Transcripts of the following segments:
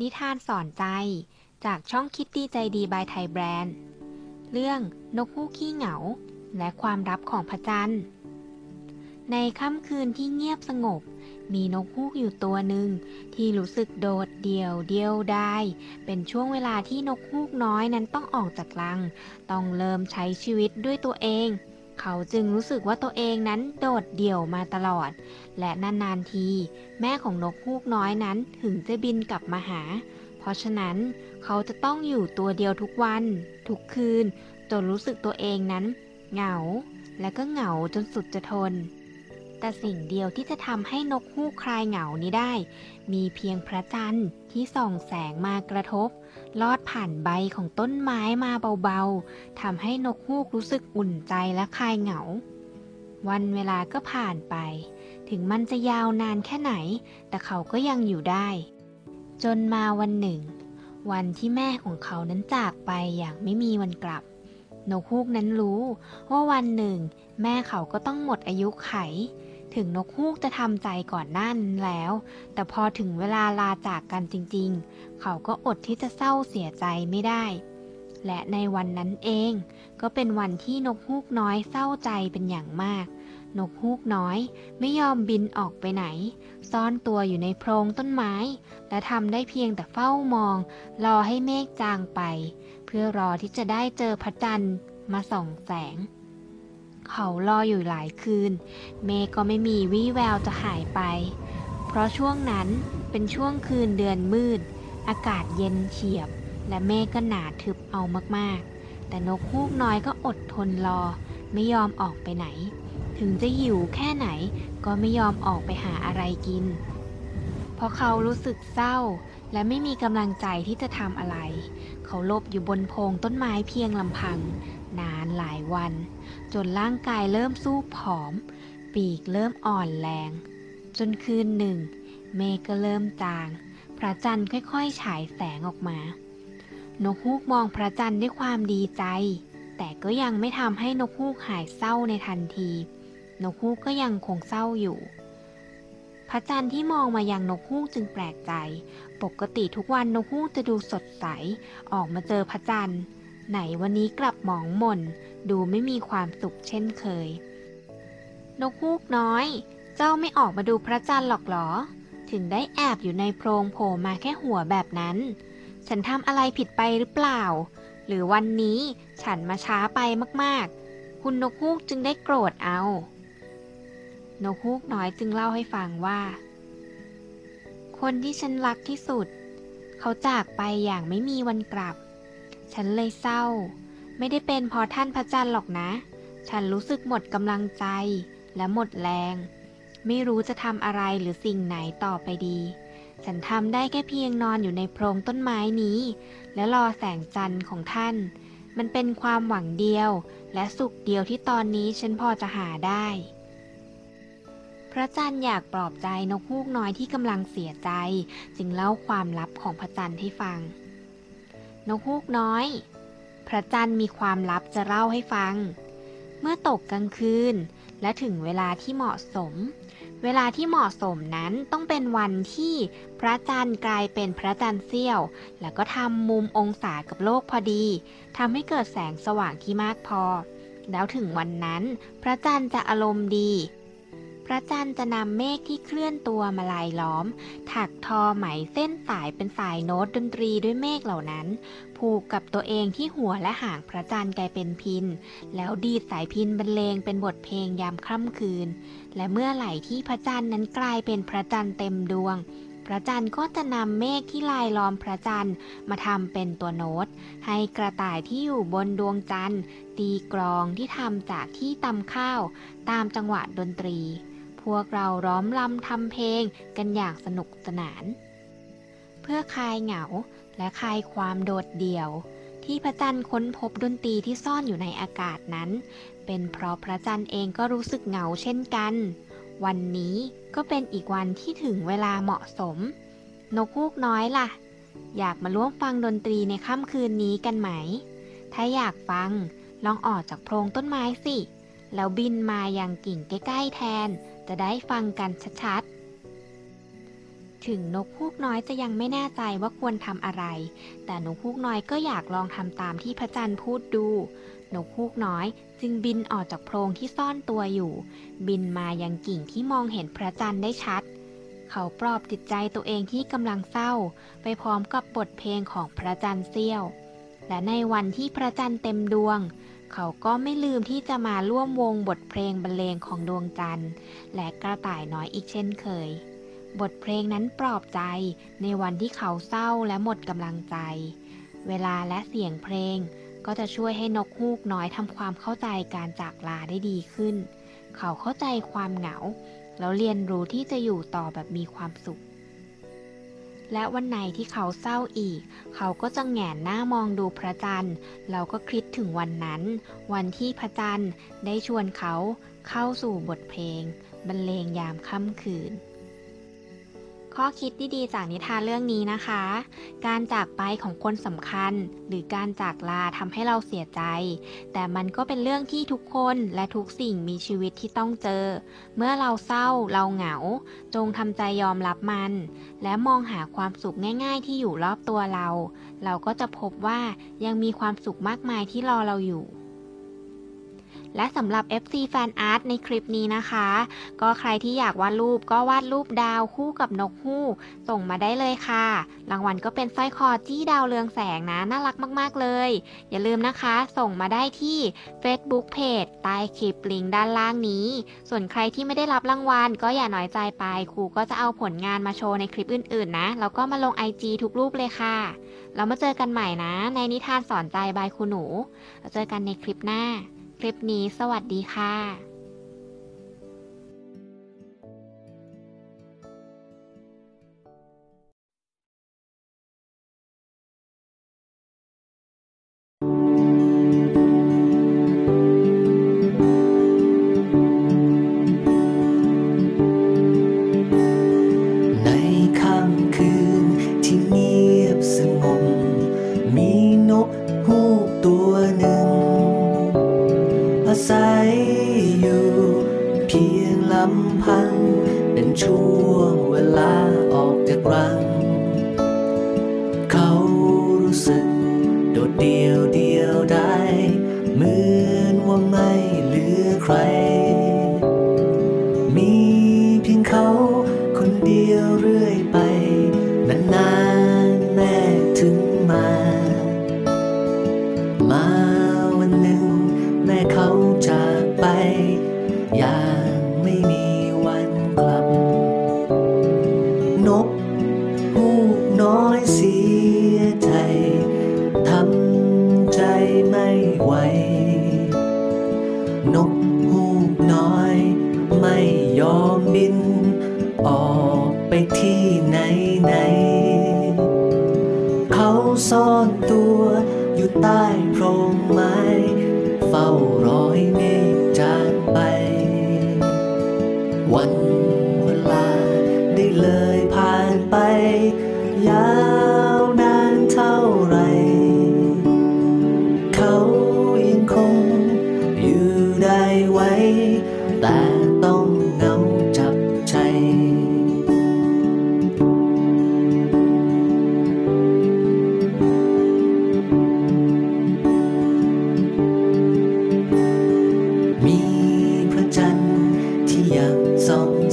นิทานสอนใจ จากช่องคิตตี้ใจดีบายไทยแบรนด์ เรื่องนกฮูกขี้เหงา และความลับของพระจันทร์ ในค่ำคืนที่เงียบสงบ มีนกฮูกอยู่ตัวหนึ่ง ที่รู้สึกโดดเดี่ยวเดียวดายเป็นช่วงเวลาที่นกฮูกน้อยนั้นต้องออกจากรัง ต้องเริ่มใช้ชีวิตด้วยตัวเอง เขาจึงรู้สึกว่าตัวเองนั้นโดดเดี่ยวมาตลอด และนานๆที แม่ของนกฮูกน้อยนั้นถึงจะบินกลับมาหา เพราะฉะนั้นเขาจะต้องอยู่ตัวเดียวทุกวัน ทุกคืน จนรู้สึกตัวเองนั้น เหงา และก็เหงาจนสุดจะทน แต่สิ่งเดียวที่จะทำให้นกฮูกคลายเหงานี้ได้ มีเพียงพระจันทร์ที่ส่องแสงมากระทบ ลอดผ่านใบของต้นไม้มาเบาๆทำให้นกฮูกรู้สึกอุ่นใจและคลายเหงา วันเวลาก็ผ่านไป ถึงมันจะยาวนานแค่ไหน แต่เขาก็ยังอยู่ได้ จนมาวันหนึ่ง วันที่แม่ของเขานั้นจากไปอย่างไม่มีวันกลับนกฮูกนั้นรู้ว่าวันหนึ่ง แม่เขาก็ต้องหมดอายุไข ถึงนกฮูกจะทำใจก่อนน้านั้นแล้ว แต่พอถึงเวลาลาจากกันจริงๆ เขาก็อดที่จะเศร้าเสียใจไม่ได้ และในวันนั้นเอง ก็เป็นวันที่นกฮูกน้อยเศร้าใจเป็นอย่างมาก นกฮูกน้อยไม่ยอมบินออกไปไหน ซ่อนตัวอยู่ในโพรงต้นไม้ และทำได้เพียงแต่เฝ้ามอง รอให้เมฆจางไป เพื่อรอที่จะได้เจอพระจันทร์มาส่องแสง เขารออยู่หลายคืน เมฆก็ไม่มีวี่แววจะหายไป เพราะช่วงนั้นเป็นช่วงคืนเดือนมืด อากาศเย็นเฉียบ และเมฆก็หนาทึบเอามากๆ แต่นกฮูกน้อยก็อดทนรอ ไม่ยอมออกไปไหน ถึงจะหิวแค่ไหนก็ไม่ยอมออกไปหาอะไรกิน เพราะเขารู้สึกเศร้า และไม่มีกำลังใจที่จะทำอะไร เขาลบอยู่บนโพรงต้นไม้เพียงลำพัง นานหลายวัน จนร่างกายเริ่มสู้ผอม ปีกเริ่มอ่อนแรง จนคืนหนึ่ง เมฆก็เริ่มจาง พระจันทร์ค่อยๆ ฉายแสงออกมา นกฮูกมองพระจันทร์ด้วยความดีใจ แต่ก็ยังไม่ทำให้นกฮูกหายเศร้าในทันที นกฮูกก็ยังคงเศร้าอยู่พระจันทร์ที่มองมายังนกฮูกจึงแปลกใจ ปกติทุกวันนกฮูกจะดูสดใส ออกมาเจอพระจันทร์ ไหนวันนี้กลับหมองหม่น ดูไม่มีความสุขเช่นเคย นกฮูกน้อย เจ้าไม่ออกมาดูพระจันทร์หรอกหรอ ถึงได้แอบอยู่ในโพรงโผล่มาแค่หัวแบบนั้น ฉันทำอะไรผิดไปหรือเปล่า หรือวันนี้ฉันมาช้าไปมากๆ คุณนกฮูกจึงได้โกรธเอา นกฮูกน้อยจึงเล่าให้ฟังว่า คนที่ฉันรักที่สุด เขาจากไปอย่างไม่มีวันกลับ ฉันเลยเศร้า ไม่ได้เป็นพราะท่านพระจันทร์หรอกนะ ฉันรู้สึกหมดกำลังใจและหมดแรง ไม่รู้จะทำอะไรหรือสิ่งไหนต่อไปดี ฉันทำได้แค่เพียงนอนอยู่ในโพรงต้นไม้นี้ และรอแสงจันทร์ของท่าน มันเป็นความหวังเดียว และสุขเดียวที่ตอนนี้ฉันพอจะหาได้ พระจันทร์อยากปลอบใจนกฮูกน้อยที่กำลังเสียใจ จึงเล่าความลับของพระจันทร์ให้ฟัง นกฮูกน้อย พระจันทร์มีความลับจะเล่าให้ฟัง เมื่อตกกลางคืน และถึงเวลาที่เหมาะสม เวลาที่เหมาะสมนั้นต้องเป็นวันที่พระจันทร์กลายเป็นพระจันทร์เสี้ยว แล้วก็ทำมุมองศากับโลกพอดีทำให้เกิดแสงสว่างที่มากพอ แล้วถึงวันนั้น พระจันทร์จะอารมณ์ดีพระจันทร์จะนำเมฆที่เคลื่อนตัวมาลายล้อม ถักทอไหมเส้นสายเป็นสายโน้ตดนตรีด้วยเมฆเหล่านั้น ผูกกับตัวเองที่หัวและหางพระจันทร์กลายเป็นพิน แล้วดีดสายพินบรรเลงเป็นบทเพลงยามค่ำคืน และเมื่อไหร่ที่พระจันทร์นั้นกลายเป็นพระจันทร์เต็มดวง พระจันทร์ก็จะนำเมฆที่ลายล้อมพระจันทร์มาทำเป็นตัวโน้ต ให้กระต่ายที่อยู่บนดวงจันทร์ ตีกลองที่ทำจากที่ตำข้าว ตามจังหวะดนตรี พวกเราร้อมรำทำเพลงกันอย่างสนุกสนาน เพื่อคลายเหงา และคลายความโดดเดี่ยว ที่พระจันทร์ค้นพบดนตรีที่ซ่อนอยู่ในอากาศนั้น เป็นเพราะพระจันทร์เองก็รู้สึกเหงาเช่นกัน วันนี้ก็เป็นอีกวันที่ถึงเวลาเหมาะสม นกฮูกน้อยล่ะ อยากมาร่วมฟังดนตรีในค่ำคืนนี้กันไหม ถ้าอยากฟังลองออกจากโพรงต้นไม้สิ แล้วบินมาอย่างกิ่งใกล้ๆแทน จะได้ฟังกันชัดๆ ถึงนกฮูกน้อยจะยังไม่แน่ใจว่าควรทำอะไร แต่นกฮูกน้อยก็อยากลองทำตามที่พระจันทร์พูดดู นกฮูกน้อยจึงบินออกจากโพรงที่ซ่อนตัวอยู่ บินมายังกิ่งที่มองเห็นพระจันทร์ได้ชัด เขาปลอบจิตใจตัวเองที่กำลังเศร้า ไปพร้อมกับบทเพลงของพระจันทร์เสี้ยว และในวันที่พระจันทร์เต็มดวงเขาก็ไม่ลืมที่จะมาร่วมวงบทเพลงบรรเลงของดวงจันทร์ และกระต่ายน้อยอีกเช่นเคย บทเพลงนั้นปลอบใจในวันที่เขาเศร้าและหมดกำลังใจ เวลาและเสียงเพลงก็จะช่วยให้นกฮูกน้อยทำความเข้าใจการจากลาได้ดีขึ้น เขาเข้าใจความเหงา แล้วเรียนรู้ที่จะอยู่ต่อแบบมีความสุข และวันไหนที่เขาเศร้าอีก เขาก็จะแหงนหน้ามองดูพระจันทร์ เราก็คิดถึงวันนั้น วันที่พระจันทร์ได้ชวนเขาเข้าสู่บทเพลง บรรเลงยามค่ำคืน ข้อคิดดีๆจากนิทานเรื่องนี้นะคะ การจากไปของคนสำคัญ หรือการจากลาทำให้เราเสียใจ แต่มันก็เป็นเรื่องที่ทุกคนและทุกสิ่งมีชีวิตที่ต้องเจอ เมื่อเราเศร้าเราเหงา จงทำใจยอมรับมัน และมองหาความสุขง่าย ๆ ที่อยู่รอบตัวเรา เราก็จะพบว่ายังมีความสุขมากมายที่รอเราอยู่ และสำหรับ FC Fan Art ในคลิปนี้นะคะ ก็ใครที่อยากวาดรูปก็วาดรูปดาวคู่กับนกฮูกส่งมาได้เลยค่ะ รางวัลก็เป็นสร้อยคอจี้ดาวเรืองแสงนะ น่ารักมาก ๆ เลย อย่าลืมนะคะ ส่งมาได้ที่ Facebook Page ใต้คลิปลิงก์ด้านล่างนี้ ส่วนใครที่ไม่ได้รับรางวัลก็อย่าน้อยใจไป ครูก็จะเอาผลงานมาโชว์ในคลิปอื่น ๆ นะ แล้วก็มาลง IG ทุกรูปเลยค่ะ เรามาเจอกันใหม่นะ ในนิทานสอนใจบายครูหนู เราเจอกันในคลิปหน้า ลิปนี้ สวัสดีค่ะ เป็นช่วงเวลาออกจากรัง เขารู้สึกโดดเดี่ยวเดียว ออกไปที่ไหนไหน เขาซ่อนตัวอยู่ใต้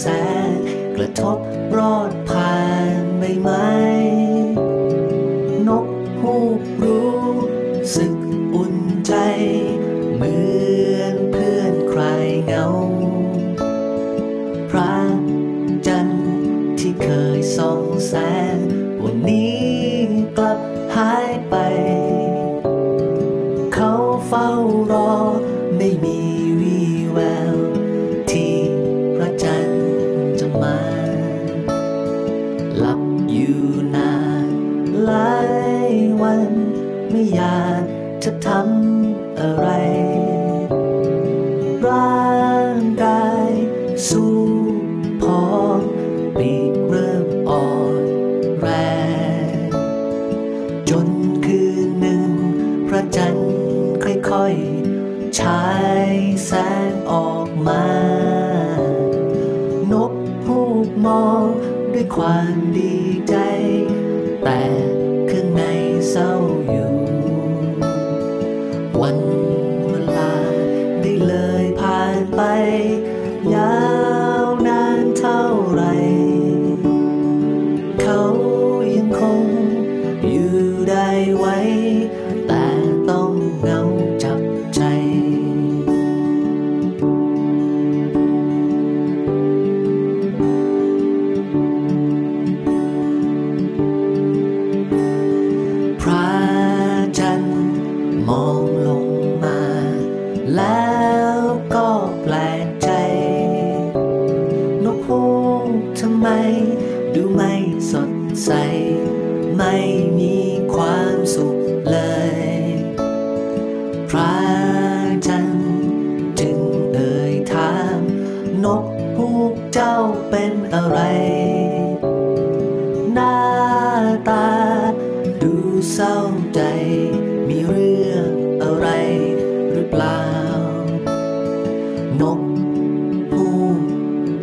แสงกระทบรอด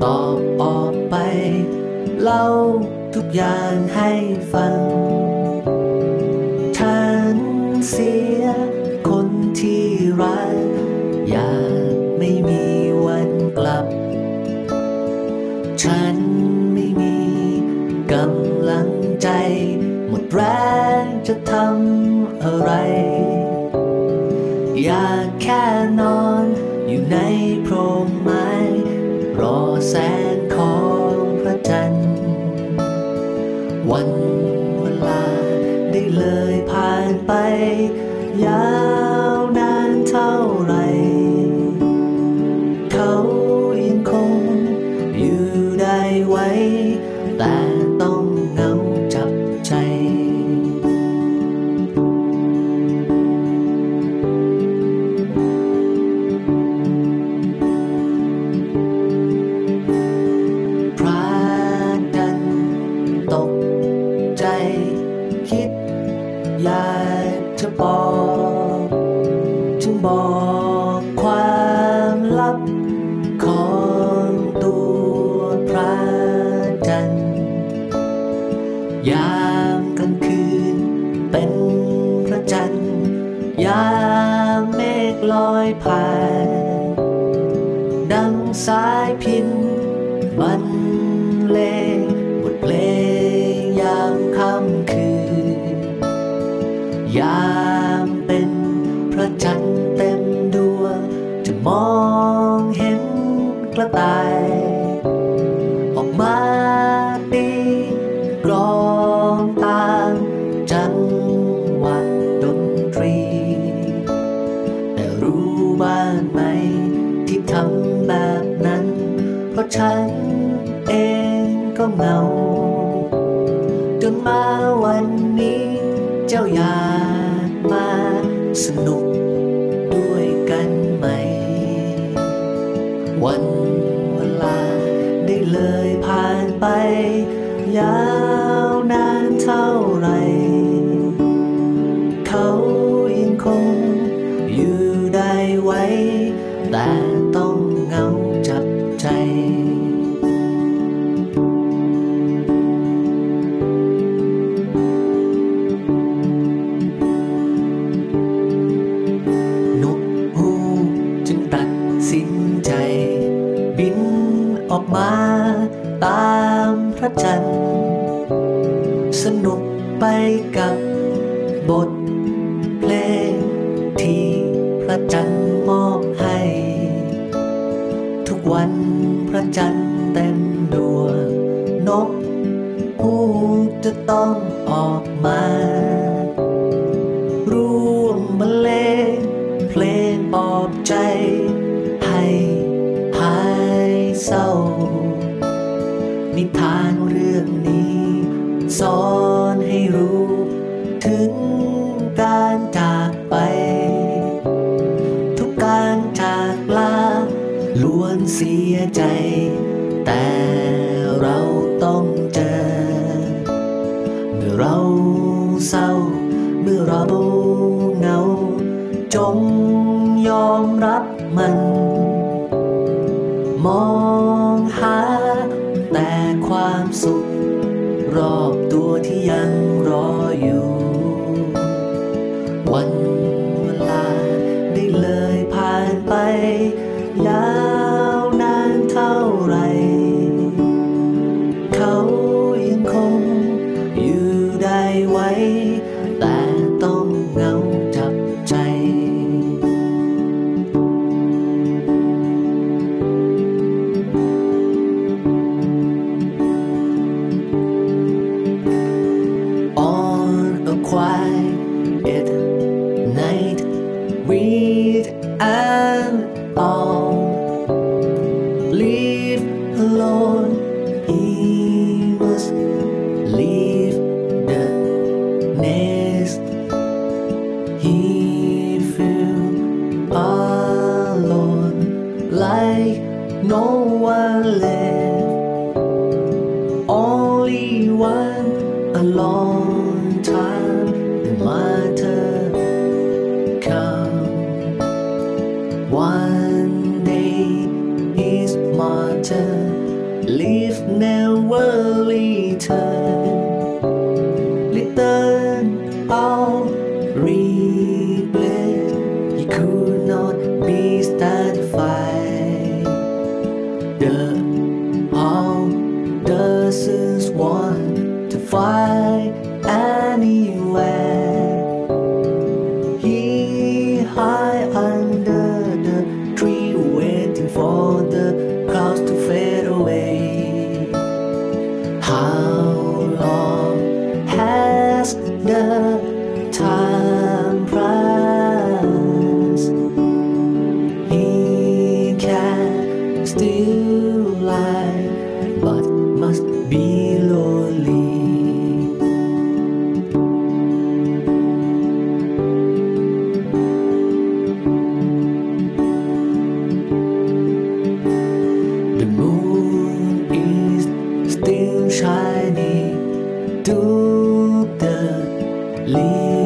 ตอบออกไป เล่าทุกอย่างให้ฟัง ฉันเสียคนที่รักอยากไม่มีวันกลับ ฉันไม่มีกำลังใจ หมดแรงจะทำอะไร อยากแค่นอน พินบันเลงบทเพลงา ได้เลยผ่านไป ยาวนานเท่าไหร่ จัน สนุกไปกับบทเพลงที่พระจันทร์มอบให้ ทุกวันพระจันทร์เต็มดวงนกผูกจะต้องออกมา มองหา แต่ความสุข รอบตัวที่ยังรออยู่ lead, Lord, done. The moon is still shining to the leaves.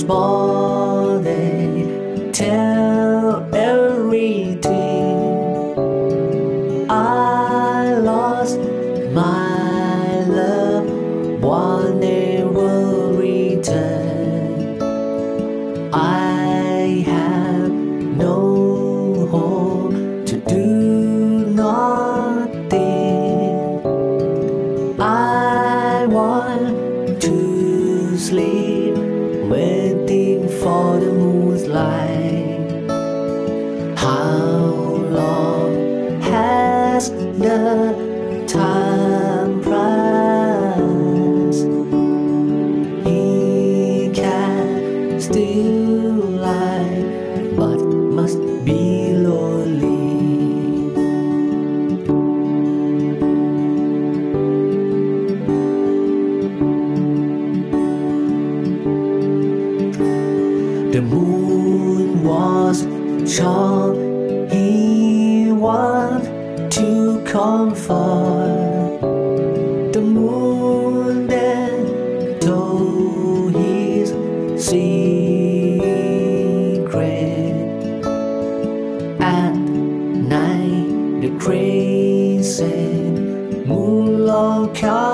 small.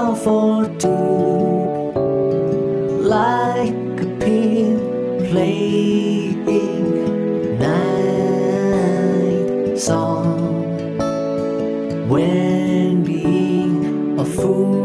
down for two like a pin playing night song. When being a fool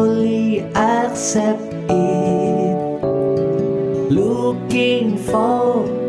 only accept it. Looking for